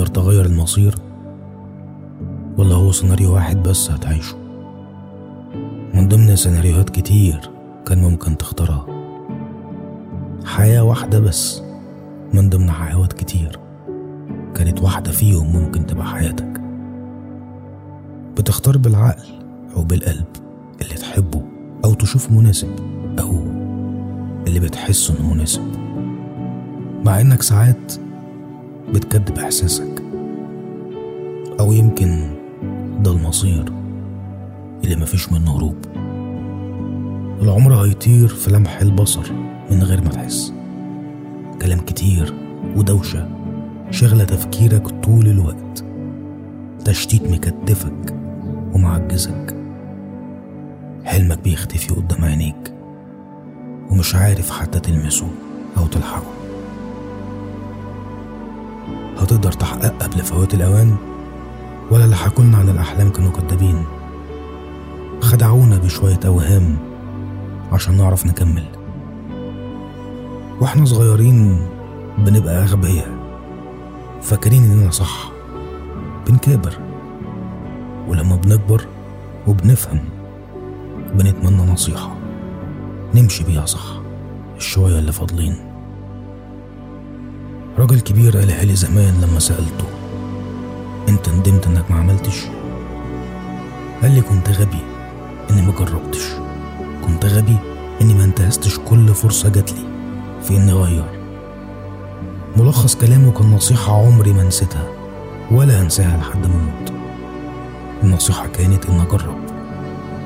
تقدر تغير المصير؟ ولا هو سيناريو واحد بس هتعيشه؟ من ضمن سيناريوهات كتير كان ممكن تختارها. حياة واحدة بس من ضمن حيوات كتير كانت واحدة فيهم ممكن تبقى حياتك. بتختار بالعقل أو بالقلب اللي تحبه أو تشوفه مناسب أو اللي بتحسه إنه مناسب. مع إنك ساعات بتكدب إحساسك. أو يمكن ده المصير اللي مفيش منه هروب. العمر هيطير في لمح البصر من غير ما تحس. كلام كتير ودوشة شغلة تفكيرك طول الوقت. تشتيت مكتفك ومعجزك. حلمك بيختفي قدام عينيك ومش عارف حتى تلمسه أو تلحقه. هتقدر تحقق قبل فوات الأوان؟ ولا اللي حكولنا عن الأحلام كانوا كدابين خدعونا بشوية أوهام عشان نعرف نكمل. وإحنا صغيرين بنبقى أغبياء فاكرين إننا صح. بنكابر ولما بنكبر وبنفهم بنتمنى نصيحة نمشي بيها صح الشوية اللي فاضلين. راجل كبير قالها لي زمان لما سألته أنت ندمت إنك ما عملتش؟ قال لي كنت غبي إني ما جربتش. كنت غبي إني ما انتهزتش. كل فرصة جاتلي في إني أغير. ملخص كلامه كان نصيحة عمري ما نسيتها ولا هنساها لحد ما أموت. النصيحة كانت إني أجرب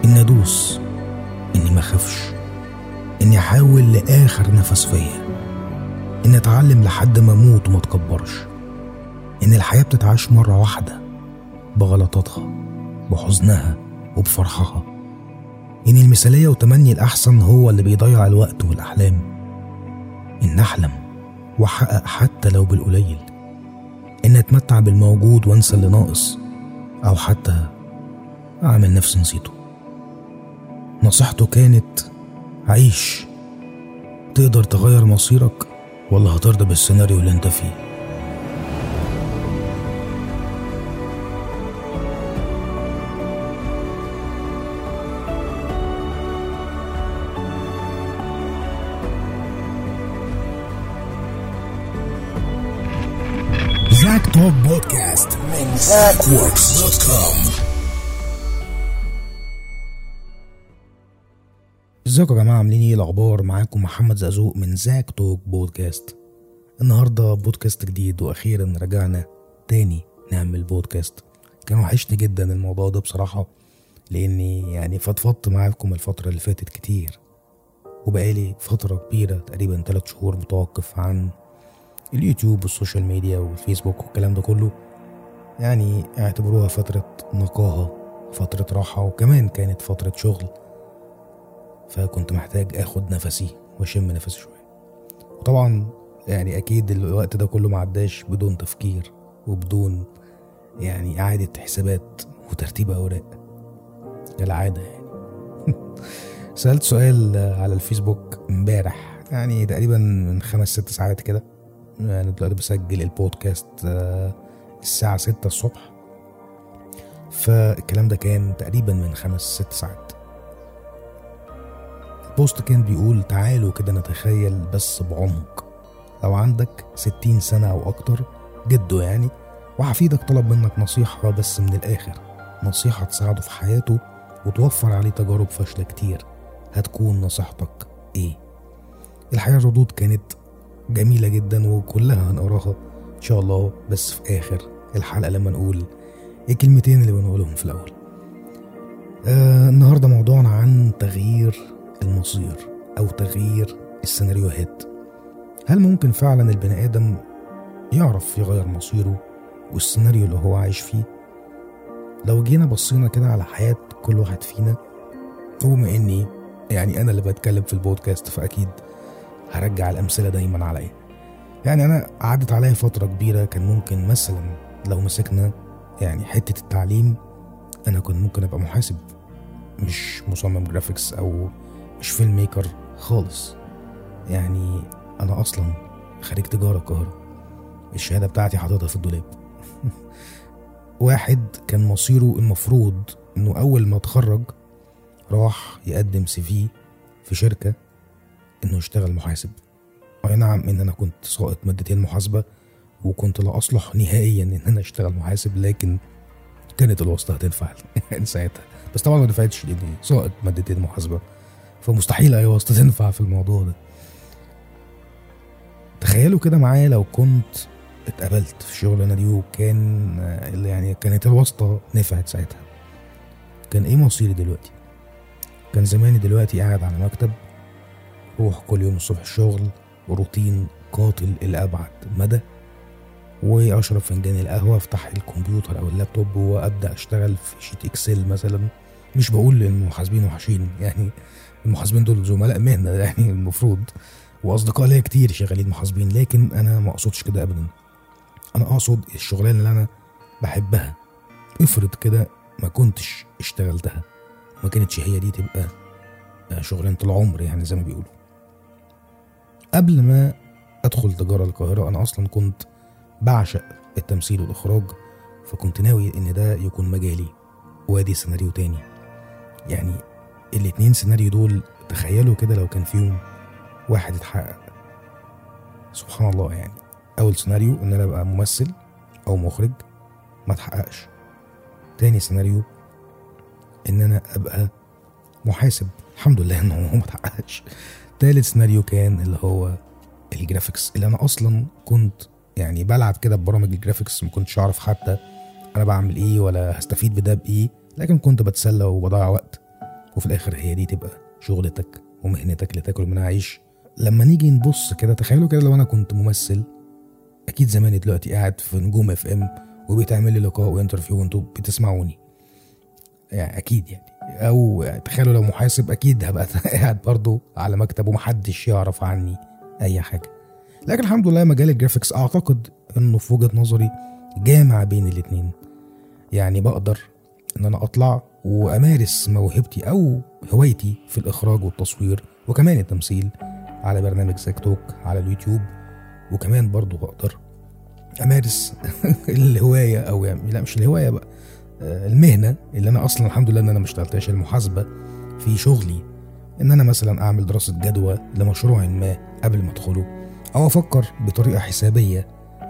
إني أدوس إني ما أخافش إني أحاول لآخر نفس فيا. اني اتعلم لحد ما أموت وما اتكبرش إن الحياة بتتعاش مرة واحدة بغلطاتها بحزنها وبفرحها. إن المثالية وتمني الأحسن هو اللي بيضيع الوقت والأحلام. إن أحلم وأحقق حتى لو بالقليل. إن أتمتع بالموجود وأنسى اللي ناقص أو حتى أعمل نفسي نسيته. نصيحته كانت عيش. تقدر تغير مصيرك ولا هترضى بالسيناريو اللي انت فيه. زاك توب بودكاست من زاك ازيكم يا جماعة؟ عاملين إيه؟ الأخبار؟ معاكم محمد زقزوق من زاك توك بودكاست. النهارده بودكاست جديد وأخيرا رجعنا تاني نعمل بودكاست. كان وحشني جدا الموضوع ده بصراحة لأني يعني فضفضت معاكم الفترة اللي فاتت كتير. وبقالي فترة كبيرة تقريبا 3 شهور متوقف عن ال YouTube وال social media وال Facebook والكلام ده كله. يعني اعتبروها فترة نقاهة فترة راحة وكمان كانت فترة شغل. فكنت محتاج آخد نفسي وأشم نفسي شوية. وطبعا يعني أكيد الوقت ده كله معداش بدون تفكير وبدون يعني إعادة حسابات وترتيب أوراق. كالعادة يعني. سألت سؤال على الفيسبوك امبارح يعني تقريبا من خمس ست ساعات كده. أنا دلوقتي بسجل البودكاست آه، الساعة ستة الصبح. فالكلام ده كان تقريبا من خمس ست ساعات. البوست كان بيقول تعالوا كده نتخيل بس بعمق. لو عندك ستين سنة أو أكتر جده يعني وحفيدك طلب منك نصيحة بس من الآخر. نصيحة تساعده في حياته وتوفر عليه تجارب فاشلة كتير. هتكون نصيحتك إيه؟ الحقيقة الردود كانت جميلة جدا وكلها هنقراها إن شاء الله بس في آخر الحلقة لما نقول الكلمتين اللي بنقولهم في الأول. آه النهاردة موضوعنا عن تغيير المصير أو تغيير السيناريوهات هل ممكن فعلا البني آدم يعرف يغير مصيره والسيناريو اللي هو عايش فيه؟ لو جينا بصينا كده على حياة كل واحد فينا وبما إني يعني أنا اللي بتكلم في البودكاست فأكيد هرجع الأمثلة دايما عليا. يعني أنا عدت عليا فترة كبيرة كان ممكن مثلا لو مسكنا يعني حتة التعليم أنا كنت ممكن أبقى محاسب مش مصمم graphics أو مش filmmaker خالص. يعني أنا أصلا خريج تجارة القاهرة. الشهادة بتاعتي حاططها في الدولاب. واحد كان مصيره المفروض إنه أول ما اتخرج راح يقدم سي في في شركة إنه يشتغل محاسب. أي نعم إن أنا كنت ساقط مادتين محاسبة وكنت لا أصلح نهائيا إن أنا أشتغل محاسب لكن كانت الواسطة هتنفع ساعتها. بس طبعا ما نفعتش لأني ساقط مادتين محاسبة. فمستحيل اي واسطه تنفع في الموضوع ده. تخيلوا كده معايا لو كنت اتقبلت في الشغلانه دي وكان يعني كانت الواسطة نفعت ساعتها. كان إيه مصيري دلوقتي؟ كان زماني دلوقتي قاعد على مكتب روح كل يوم الصبح الشغل وروتين قاتل إلى ابعد مدى وأشرب فنجان القهوة أفتح الكمبيوتر أو اللابتوب وأبدأ أشتغل في sheet Excel مثلا. مش بقول المحاسبين وحشين يعني المحاسبين دول زملاء مهنة يعني المفروض وأصدقاء ليا كتير شغالين محاسبين لكن أنا ما أقصدش كده ابدا. أنا أقصد الشغلانة اللي أنا بحبها. افرض كده ما كنتش اشتغلتها ما كانتش هي دي تبقى آه، شغلانة العمر يعني زي ما بيقولوا. قبل ما أدخل تجارة القاهرة أنا أصلا كنت بعشق التمثيل والإخراج فكنت ناوي إن ده يكون مجالي وأدي سيناريو تاني. يعني الاتنين سيناريو دول تخيلوا كده لو كان فيهم واحد اتحقق. سبحان الله يعني. أول سيناريو إن أنا أبقى ممثل أو مخرج ما اتحققش. تاني سيناريو إن أنا أبقى محاسب. الحمد لله انه هو ما اتحققش. تالت سيناريو كان اللي هو ال graphics اللي أنا أصلا كنت يعني بلعب كده ببرامج ال graphics ما كنتش أعرف حتى أنا بعمل إيه ولا هستفيد بده بإيه لكن كنت بتسلى وبضيع وقت. وفي الآخر هي دي تبقى شغلتك ومهنتك اللي تاكل منها عيش. لما نيجي نبص كده تخيلوا كده لو أنا كنت ممثل أكيد زماني دلوقتي قاعد في نجوم FM وبيتعمل لي لقاء و interview وانتوا بتسمعوني. يعني أكيد يعني. أو تخيلوا لو محاسب أكيد هبقى قاعد برضه على مكتب ومحدش يعرف عني أي حاجة. لكن الحمد لله مجال ال graphics أعتقد إنه في وجهة نظري جامع بين الاتنين. يعني بقدر إن أنا أطلع وأمارس موهبتي أو هوايتي في الإخراج والتصوير وكمان التمثيل على برنامج Zak Talk على اليوتيوب وكمان برضه بقدر أمارس الهواية أو يعني لا مش الهواية بقى آه، المهنة اللي أنا أصلا الحمد لله إن أنا ما اشتغلتهاش المحاسبة في شغلي إن أنا مثلا أعمل دراسة جدوى لمشروع ما قبل ما أدخله أو أفكر بطريقة حسابية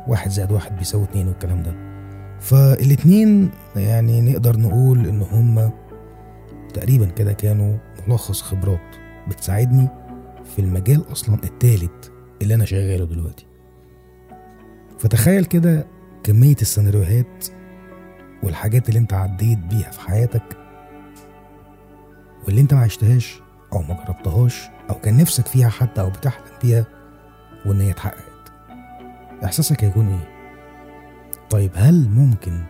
واحد زائد واحد بيساوي اتنين والكلام ده. فالاتنين يعني نقدر نقول إن هما تقريبا كده كانوا ملخص خبرات بتساعدني في المجال أصلا التالت اللي أنا شغاله دلوقتي. فتخيل كده كمية السيناريوهات والحاجات اللي أنت عديت بيها في حياتك واللي أنت ما عشتهاش أو ما جربتهاش أو كان نفسك فيها حتى أو بتحلم بيها وإن هي اتحققت. إحساسك هيكون إيه؟ طيب هل ممكن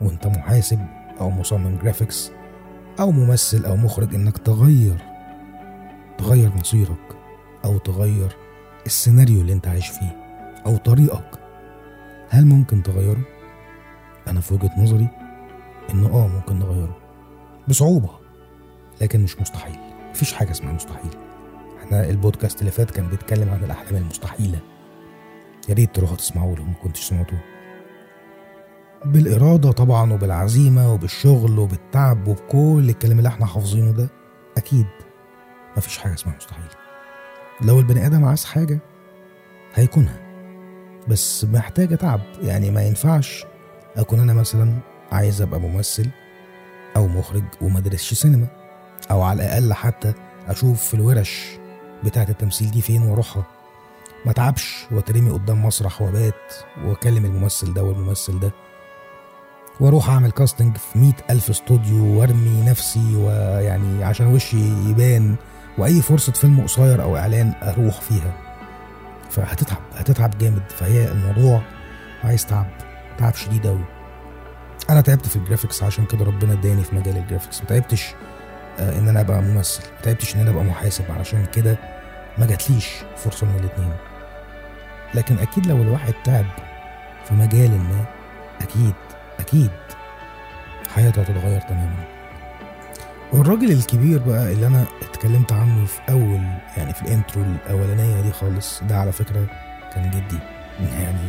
وانت محاسب أو مصمم جرافيكس أو ممثل أو مخرج إنك تغير تغير مصيرك أو تغير السيناريو اللي انت عايش فيه أو طريقك هل ممكن تغيره؟ أنا في وجهة نظري إنه آه ممكن نغيره بصعوبة لكن مش مستحيل مفيش حاجة اسمها مستحيل. إحنا البودكاست اللي فات كان بيتكلم عن الأحلام المستحيلة. يا ريت تروحوا تسمعوه لو ما كنتش سمعتوه. بالإرادة طبعا وبالعزيمة وبالشغل وبالتعب وبكل الكلام اللي إحنا حافظينه ده أكيد مفيش حاجة اسمها مستحيل. لو البني آدم عايز حاجة هيكونها. بس محتاجة تعب. يعني ما ينفعش أكون أنا مثلا عايز أبقى ممثل أو مخرج وما أدرسش سينما أو على الأقل حتى أشوف في الورش بتاعة التمثيل دي فين وأروحها. ما تعبش وأترمي قدام مسرح وبات وأكلم الممثل ده والممثل ده. وأروح اعمل كاستنج في مئة ألف استوديو وارمي نفسي ويعني عشان وشي يبان واي فرصة فيلم قصير أو اعلان أروح فيها. فهتتعب هتتعب جامد. فهي الموضوع عايز تعب تعب شديد اوي. أنا تعبت في ال graphics عشان كده ربنا اداني في مجال ال graphics ما تعبتش آه، ان أنا ابقى ممثل. ما تعبتش ان أنا ابقى محاسب. علشان كده ما جاتليش فرصة من الاتنين. لكن أكيد لو الواحد تعب في مجال ما أكيد أكيد. حياته هتتغير تماما. والراجل الكبير بقى اللي أنا اتكلمت عنه في أول يعني في الإنترو الأولانية دي خالص ده على فكرة كان جدي يعني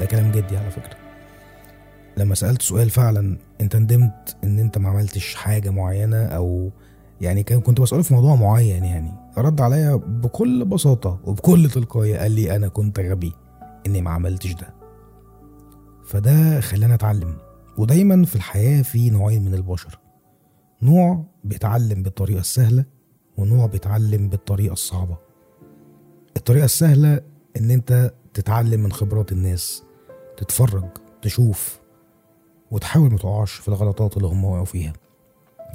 ده كلام جدي على فكرة. لما سألت سؤال فعلا انت ندمت إن أنت ما عملتش حاجة معينة أو يعني كان كنت بسأله في موضوع معين يعني. رد عليا بكل بساطة وبكل تلقائية قال لي أنا كنت غبي إني ما عملتش ده. فده خلاني أتعلم ودايما في الحياة في نوعين من البشر. نوع بيتعلم بالطريقة السهلة ونوع بيتعلم بالطريقة الصعبة. الطريقة السهلة إن أنت تتعلم من خبرات الناس تتفرج تشوف وتحاول ما تقعش في الغلطات اللي هم وقعوا فيها.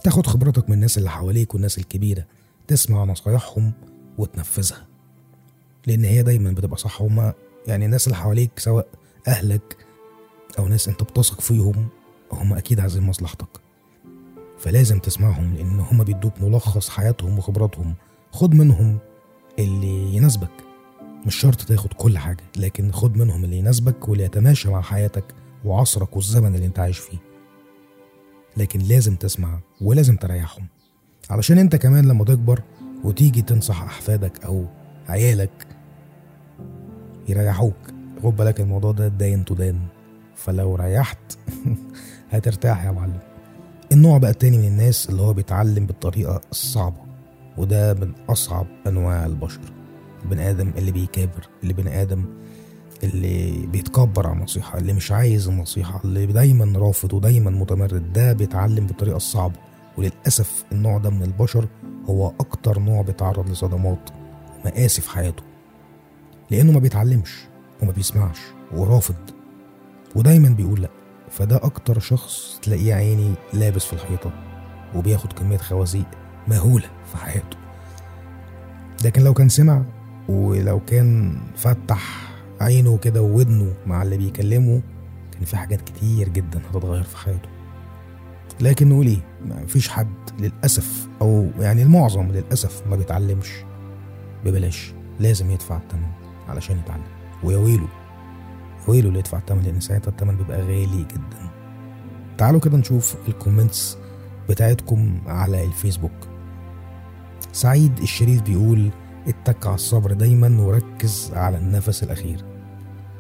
تاخد خبرتك من الناس اللي حواليك والناس الكبيرة تسمع نصايحهم وتنفذها. لأن هي دايما بتبقى صح. هما يعني الناس اللي حواليك سواء أهلك أو ناس أنت بتثق فيهم هم أكيد عايزين مصلحتك. فلازم تسمعهم لأن هما بيدوك ملخص حياتهم وخبراتهم. خد منهم اللي يناسبك. مش شرط تاخد كل حاجة لكن خد منهم اللي يناسبك واللي يتماشى مع حياتك وعصرك والزمن اللي أنت عايش فيه. لكن لازم تسمع ولازم تريحهم. علشان أنت كمان لما تكبر وتيجي تنصح أحفادك أو عيالك يريحوك. خد بالك الموضوع ده داين تدان فلو ريحت هترتاح يا معلم. النوع بقى التاني من الناس اللي هو بيتعلم بالطريقة الصعبة وده من أصعب أنواع البشر. البني آدم اللي بيكابر اللي بني آدم اللي بيتكبر على النصيحة اللي مش عايز النصيحة اللي دايما رافض ودايما متمرد ده بيتعلم بالطريقة الصعبة. وللأسف النوع ده من البشر هو أكتر نوع بيتعرض لصدمات ومآسي في حياته. لأنه ما بيتعلمش وما بيسمعش ورافض ودايما بيقول لأ فده أكتر شخص تلاقيه عيني لابس في الحيطة وبياخد كمية خوازيق مهولة في حياته. لكن لو كان سمع ولو كان فتح عينه كده وودنه مع اللي بيكلمه كان في حاجات كتير جدا هتتغير في حياته. لكن نقول إيه مفيش حد للأسف أو يعني المعظم للأسف ما بيتعلمش ببلاش لازم يدفع الثمن علشان يتعلم. ويا ويله ويله اللي يدفع الثمن لأن ساعتها الثمن بيبقى غالي جدا. تعالوا كده نشوف الكومنتس بتاعتكم على الفيسبوك. سعيد الشريف بيقول اتك على الصبر دايما وركز على النفس الأخير.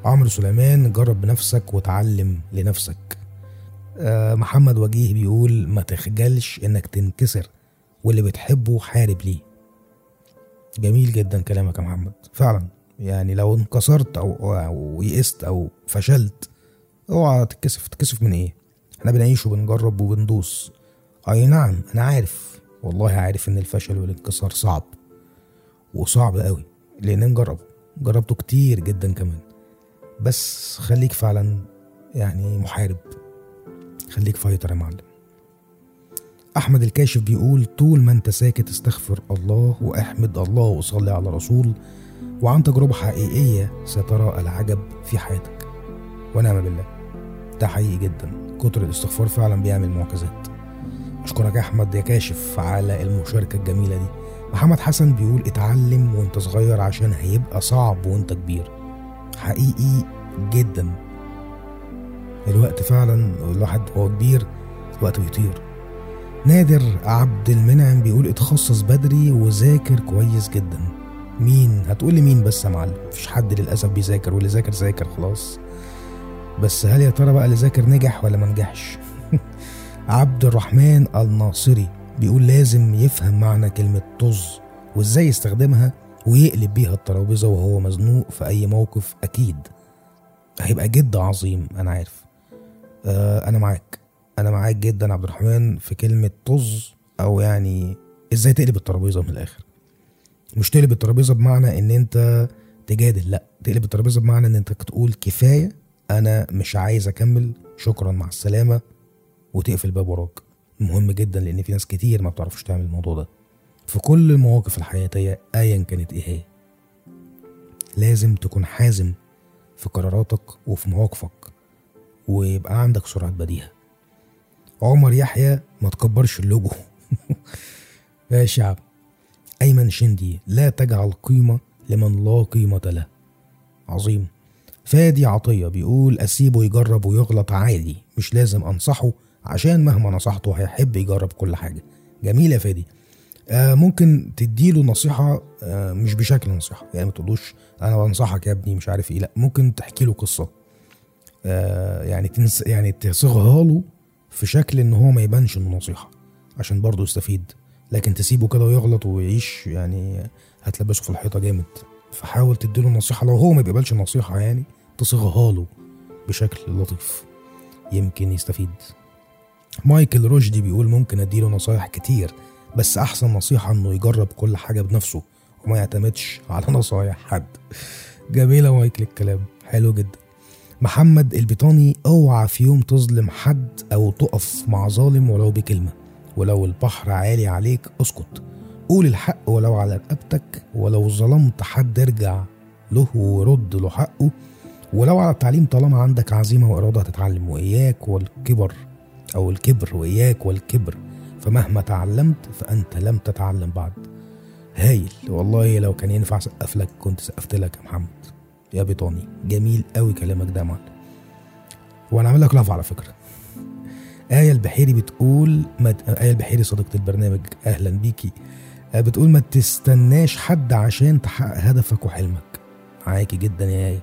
عمرو سليمان جرب بنفسك وتعلم لنفسك. آه محمد وجيه بيقول ما تخجلش إنك تنكسر واللي بتحبه حارب ليه. جميل جدا كلامك يا محمد. فعلا. يعني لو انكسرت أو أو يئست أو فشلت اوعى تتكسف. تتكسف من إيه؟ إحنا بنعيش وبنجرب وبندوس. أي نعم أنا عارف. والله عارف إن الفشل والانكسار صعب وصعب قوي لأن نجربه جربته كتير جدا كمان. بس خليك فعلا يعني محارب. خليك فايتر يا معلم. أحمد الكاشف بيقول طول ما أنت ساكت استغفر الله وأحمد الله وصلي على رسول. وعن تجربة حقيقية سترى العجب في حياتك. ونعم بالله. ده حقيقي جدا. كتر الاستغفار فعلا بيعمل معجزات. أشكرك يا أحمد يا كاشف على المشاركة الجميلة دي. محمد حسن بيقول اتعلم وانت صغير عشان هيبقى صعب وانت كبير. حقيقي جدا. الوقت فعلا الواحد وهو كبير الوقت بيطير. نادر عبد المنعم بيقول اتخصص بدري وذاكر كويس جدا. مين؟ هتقولي مين بس يا معلم؟ مفيش حد للأسف بيذاكر واللي ذاكر ذاكر خلاص. بس هل يا ترى بقى اللي ذاكر نجح ولا ما نجحش؟ عبد الرحمن الناصري بيقول لازم يفهم معنى كلمة طز وإزاي يستخدمها ويقلب بيها الترابيزة وهو مزنوق في أي موقف أكيد. هيبقى جد عظيم أنا عارف. آه أنا معاك. أنا معاك جدا عبد الرحمن في كلمة طز أو يعني إزاي تقلب الترابيزة من الآخر. مش تقلب الترابيزة بمعنى إن أنت تجادل لأ تقلب الترابيزة بمعنى إن أنت تقول كفاية أنا مش عايز أكمل شكرا مع السلامة وتقفل الباب وراك. مهم جدا لأن في ناس كتير ما بتعرفش تعمل الموضوع ده. في كل المواقف الحياتية ايا كانت إيه هي. لازم تكون حازم في قراراتك وفي مواقفك ويبقى عندك سرعة بديهة. عمر يحيى ما تكبرش اللوجو. ماشي يا عم أيمن شندي لا تجعل قيمة لمن لا قيمة له. عظيم. فادي عطية بيقول أسيبه يجرب ويغلط عادي مش لازم أنصحه عشان مهما نصحته هيحب يجرب كل حاجة. جميل يا فادي. آه ممكن تديله نصيحة آه مش بشكل نصيحة. يعني ما تقولوش أنا بنصحك يا ابني مش عارف إيه. لا ممكن تحكي له قصة. آه يعني تنس يعني تصيغها له في شكل إن هو ما يبانش إنه نصيحة عشان برضه يستفيد. لكن تسيبه كده ويغلط ويعيش يعني هتلبسه في الحيطة جامد. فحاول تديله نصيحة لو هو ما بيقبلش النصيحة يعني تصيغها له بشكل لطيف. يمكن يستفيد. مايكل رشدي بيقول ممكن أديله نصايح كتير بس أحسن نصيحة إنه يجرب كل حاجة بنفسه وما يعتمدش على نصايح حد. جميلة مايكل الكلام. حلو جدا. محمد البيطاني أوعى في يوم تظلم حد أو تقف مع ظالم ولو بكلمة. ولو البحر عالي عليك اسكت. قول الحق ولو على رقبتك ولو ظلمت حد ارجع له ورد له حقه. ولو على التعليم طالما عندك عزيمة وإرادة هتتعلم وإياك والكبر أو الكبر وإياك والكبر. فمهما تعلمت فأنت لم تتعلم بعد. هايل. والله لو كان ينفع سقف لك كنت سقفت لك يا محمد. يا بيطاني جميل قوي كلامك ده يا معلم. وأنا عامل لك لاف على فكرة. آية البحيري بتقول ما آية البحيري صديقة البرنامج أهلا بيكي. آه، بتقول ما تستناش حد عشان تحقق هدفك وحلمك. معاكي جدا يا آية.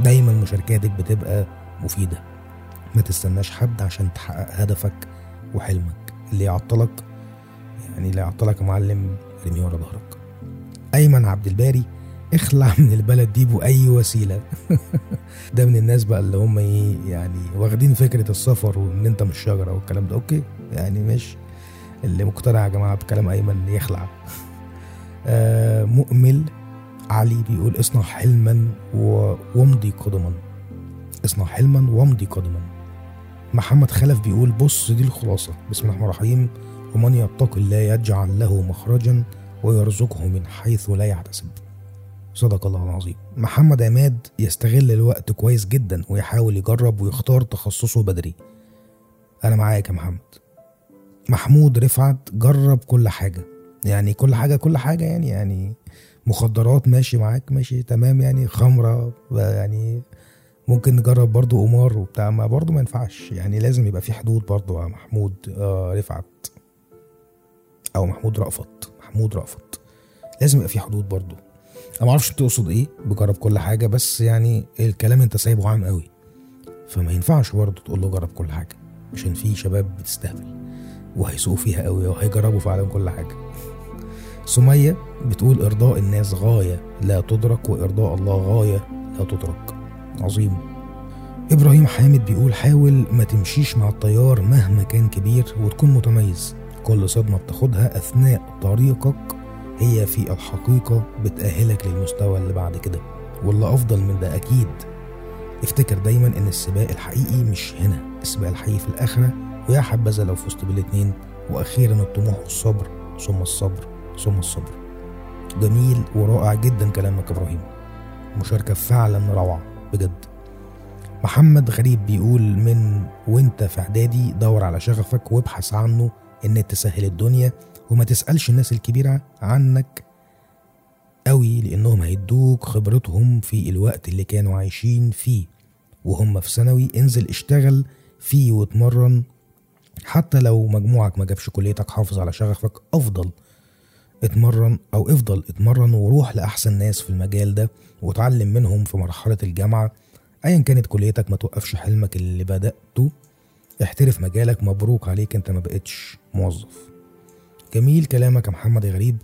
دايما مشاركاتك بتبقى مفيدة. ما تستناش حد عشان تحقق هدفك وحلمك. اللي يعطلك يعني اللي يعطلك يا معلم ارميه ورا ظهرك. أيمن عبد الباري اخلع من البلد دي بأي وسيلة. ده من الناس بقى اللي هم إيه يعني واخدين فكرة السفر وإن أنت مش شجرة والكلام ده. أوكي يعني مش اللي مقتنع يا جماعة بكلام أيمن يخلع. آه مؤمل علي بيقول اصنع حلما وامضي قدما. اصنع حلما وامضي قدما. محمد خلف بيقول بص دي الخلاصة. بسم الله الرحمن الرحيم. ومن يتق الله يجعل له مخرجا ويرزقه من حيث لا يحتسب. صدق الله العظيم. محمد عماد يستغل الوقت كويس جدا ويحاول يجرب ويختار تخصصه بدري. أنا معاك يا محمد. محمود رفعت جرب كل حاجة. يعني كل حاجة كل حاجة يعني يعني مخدرات ماشي معاك ماشي تمام يعني خمرة يعني ممكن نجرب برضو قمار وبتاع. ما برضو ما ينفعش. يعني لازم يبقى في حدود برضو يا محمود. آه رفعت. أو محمود رأفت. محمود رأفت. لازم يبقى في حدود برضو. أنا ما أعرفش بتقصد إيه بجرب كل حاجة بس يعني الكلام أنت سايبه عام قوي فما ينفعش برضه تقول له جرب كل حاجة عشان في شباب بتستهبل وهيسوقوا فيها قوي وهيجربوا فعلا كل حاجة. سمية بتقول إرضاء الناس غاية لا تدرك وإرضاء الله غاية لا تدرك عظيم. إبراهيم حامد بيقول حاول ما تمشيش مع التيار مهما كان كبير وتكون متميز. كل صدمة بتاخدها أثناء طريقك هي في الحقيقة بتأهلك للمستوى اللي بعد كده. واللي أفضل من ده أكيد. افتكر دايما إن السباق الحقيقي مش هنا. السباق الحقيقي في الآخرة. ويا حبذا لو فزت بالاتنين. وأخيرا الطموح والصبر. ثم الصبر. ثم الصبر. جميل ورائع جدا كلامك إبراهيم. مشاركة فعلا روعة. بجد. محمد غريب بيقول من وأنت في إعدادي دور على شغفك وابحث عنه إن تسهل الدنيا. وما تسألش الناس الكبيرة عنك قوي لأنهم هيدوك خبرتهم في الوقت اللي كانوا عايشين فيه. وهم في ثانوي انزل اشتغل فيه واتمرن. حتى لو مجموعك ما جابش كليتك حافظ على شغفك أفضل اتمرن أو أفضل اتمرن وروح لأحسن ناس في المجال ده وتعلم منهم في مرحلة الجامعة. ايا كانت كليتك ما توقفش حلمك اللي بدأته احترف مجالك مبروك عليك أنت ما بقتش موظف. جميل كلامك يا محمد يا غريب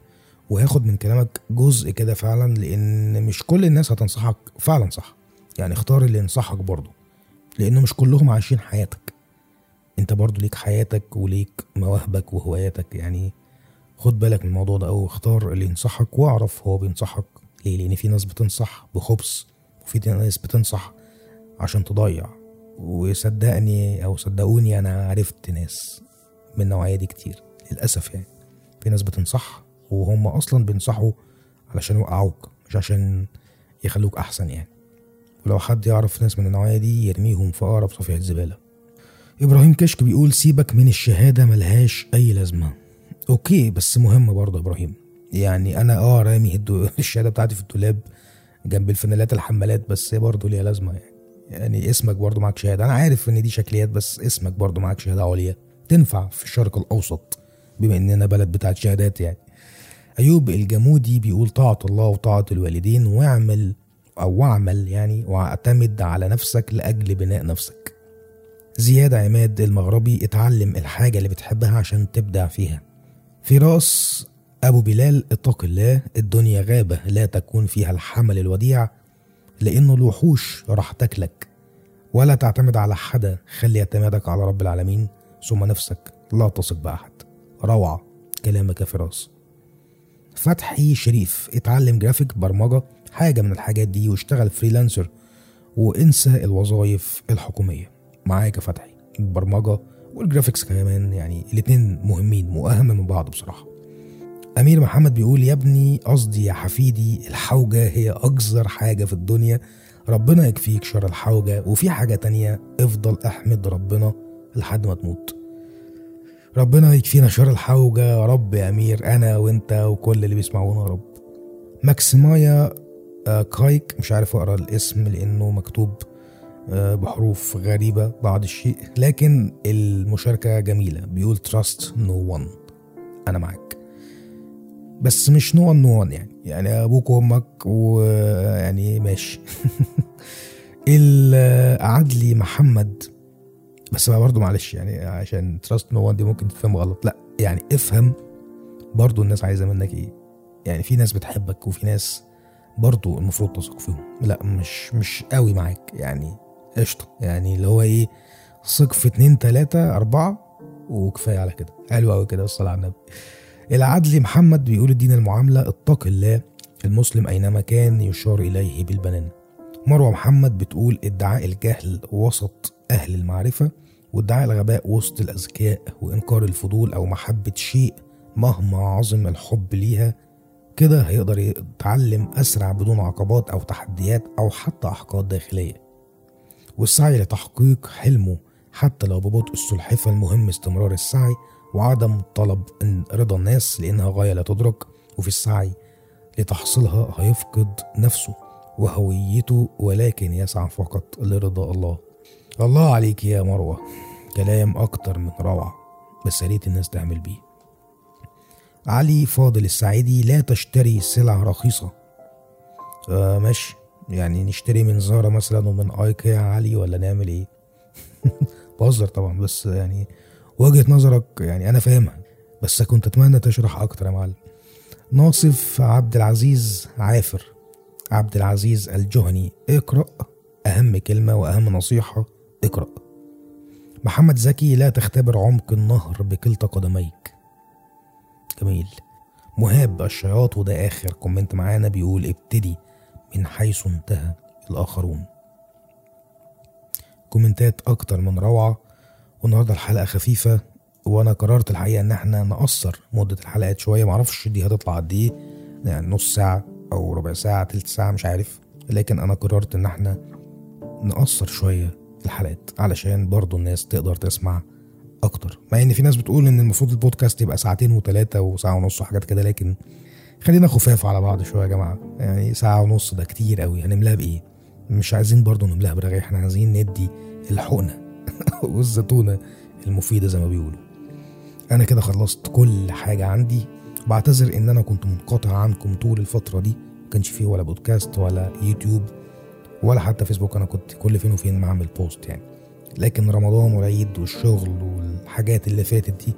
وهاخد من كلامك جزء كده فعلا لأن مش كل الناس هتنصحك فعلا صح. يعني اختار اللي ينصحك برضه لأنه مش كلهم عايشين حياتك. أنت برضه ليك حياتك وليك مواهبك وهواياتك يعني خد بالك من الموضوع ده أو اختار اللي ينصحك واعرف هو بينصحك ليه لأن في ناس بتنصح بخبث وفي ناس بتنصح عشان تضيع. وصدقني أو صدقوني أنا عرفت ناس من النوعية دي كتير للأسف يعني. في ناس بتنصح وهم أصلا بينصحوا علشان يوقعوك مش عشان يخلوك أحسن يعني. ولو حد يعرف ناس من النوعية دي يرميهم في أقرب صفيحه زباله إبراهيم كشك بيقول سيبك من الشهادة ملهاش أي لازمة. أوكي بس مهمه برضه إبراهيم. يعني أنا آه رامي الشهادة بتاعتي في الدولاب جنب الفانيلات الحمالات بس برضه ليها لازمة يعني. يعني اسمك برضه معاك شهادة. أنا عارف إن دي شكليات بس اسمك برضه معاك شهادة عليا. تنفع في الشرق الأوسط. بما إننا بلد بتاعت شهادات يعني. أيوب الجمودي بيقول طاعة الله وطاعة الوالدين واعمل أو واعمل يعني واعتمد على نفسك لأجل بناء نفسك. زياد عماد المغربي اتعلم الحاجة اللي بتحبها عشان تبدع فيها. فراس أبو بلال اتق الله الدنيا غابة لا تكون فيها الحمل الوديع لأنه الوحوش راح تاكلك. ولا تعتمد على حدا خلي اعتمادك على رب العالمين ثم نفسك لا تثق بأحد. روعة. كلامك يا فراس. فتحي شريف اتعلم جرافيك برمجة حاجة من الحاجات دي واشتغل freelancer وانسى الوظائف الحكومية. معاك يا فتحي. البرمجة والجرافيكس كمان يعني الاتنين مهمين وأهم من بعض بصراحة. أمير محمد بيقول يا ابني قصدي يا حفيدي الحوجة هي أقذر حاجة في الدنيا. ربنا يكفيك شر الحوجة وفي حاجة تانية افضل احمد ربنا لحد ما تموت. ربنا يكفينا شر الحوجة. يا رب يا أمير أنا وأنت وكل اللي بيسمعونا يا رب. ماكسيمايا آه، كايك مش عارف أقرأ الاسم لأنه مكتوب آه، بحروف غريبة بعض الشيء لكن المشاركة جميلة. بيقول trust no one. أنا معاك. بس مش no one يعني. يعني أبوك وأمك ويعني ماشي. العدلي محمد. بس برضه معلش يعني عشان trust nobody ممكن تفهم غلط. لا يعني افهم برضه الناس عايزة منك إيه. يعني في ناس بتحبك وفي ناس برضه المفروض تثق فيهم. لا مش مش قوي معاك. يعني قشطة. يعني اللي هو إيه ثق في اتنين تلاتة أربعة وكفاية على كده. حلو قوي كده والصلاه على النبي العدلي محمد بيقول الدين المعاملة اتق الله. المسلم أينما كان يشار إليه بالبنان. مروة محمد بتقول ادعاء الجهل وسط أهل المعرفة. وادعاء الغباء وسط الأذكياء وإنكار الفضول أو محبة شيء مهما عظم الحب ليها كده هيقدر يتعلم أسرع بدون عقبات أو تحديات أو حتى أحقاد داخلية. والسعي لتحقيق حلمه حتى لو ببطء السلحفة المهم استمرار السعي وعدم طلب رضا الناس لأنها غاية لا تدرك وفي السعي لتحصيلها هيفقد نفسه وهويته ولكن يسعى فقط لرضا الله. الله عليك يا مروة. كلام أكتر من روعة بس يا ريت الناس تعمل بيه. علي فاضل السعيدي لا تشتري سلع رخيصة. آه ماشي. يعني نشتري من زارا مثلا ومن ايكيا يا علي ولا نعمل إيه؟ بهزر طبعا بس يعني وجهة نظرك يعني أنا فاهمها. بس كنت أتمنى تشرح أكتر يا معلم. ناصف عبد العزيز عافر. عبد العزيز الجهني اقرأ أهم كلمة وأهم نصيحة اقرأ. محمد زكي لا تختبر عمق النهر بكلتا قدميك. جميل. مهاب الشياط وده آخر comment معانا بيقول ابتدي من حيث انتهى الآخرون. كومنتات أكتر من روعة. والنهاردة الحلقة خفيفة وأنا قررت الحقيقة إن إحنا نقصر مدة الحلقات شوية. معرفش دي هتطلع قد إيه يعني نص ساعة أو ربع ساعة تلت ساعة مش عارف. لكن أنا قررت إن إحنا نقصر شوية الحلقات علشان برضو الناس تقدر تسمع أكتر. مع إن في ناس بتقول إن المفروض البودكاست يبقى ساعتين وتلاتة وساعة ونص وحاجات كده لكن خلينا خفاف على بعض شوية يا جماعة. يعني ساعة ونص ده كتير قوي هنملاها بإيه؟ مش عايزين برضو نملاها برغي إحنا عايزين ندي الحقنة والزتونة المفيدة زي ما بيقولوا. أنا كده خلصت كل حاجة عندي. بعتذر إن أنا كنت منقطع عنكم طول الفترة دي. ما كانش فيه ولا بودكاست ولا يوتيوب. ولا حتى فيسبوك أنا كنت كل فين وفين بعمل post يعني. لكن رمضان والعيد والشغل والحاجات اللي فاتت دي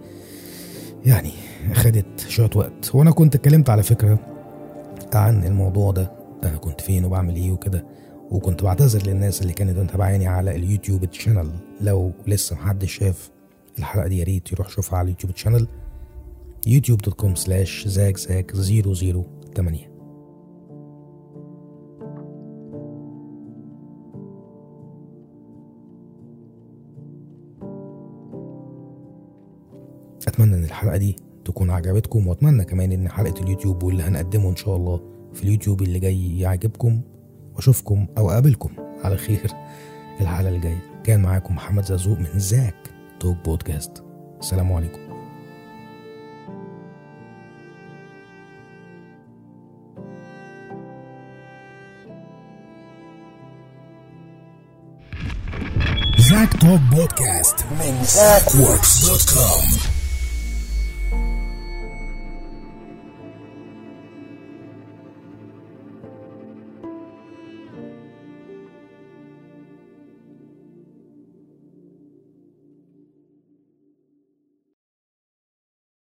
يعني خدت شوية وقت. وأنا كنت اتكلمت على فكرة عن الموضوع ده أنا كنت فين وبعمل إيه وكده. وكنت بعتذر للناس اللي كانت متابعاني على ال YouTube channel لو لسه محدش شاف الحلقة دي يا ريت يروح شوفها على ال YouTube channel YouTube dot com slash Zak Zak zero zero تمانية. أتمنى إن الحلقة دي تكون عجبتكم وأتمنى كمان إن حلقة اليوتيوب واللي هنقدمه إن شاء الله في اليوتيوب اللي جاي يعجبكم. وأشوفكم أو أقابلكم على خير الحلقة الجاية. كان معاكم محمد زازوق من زاك توك بودكاست. السلام عليكم. Zack Talk Podcast من ZackWorks.com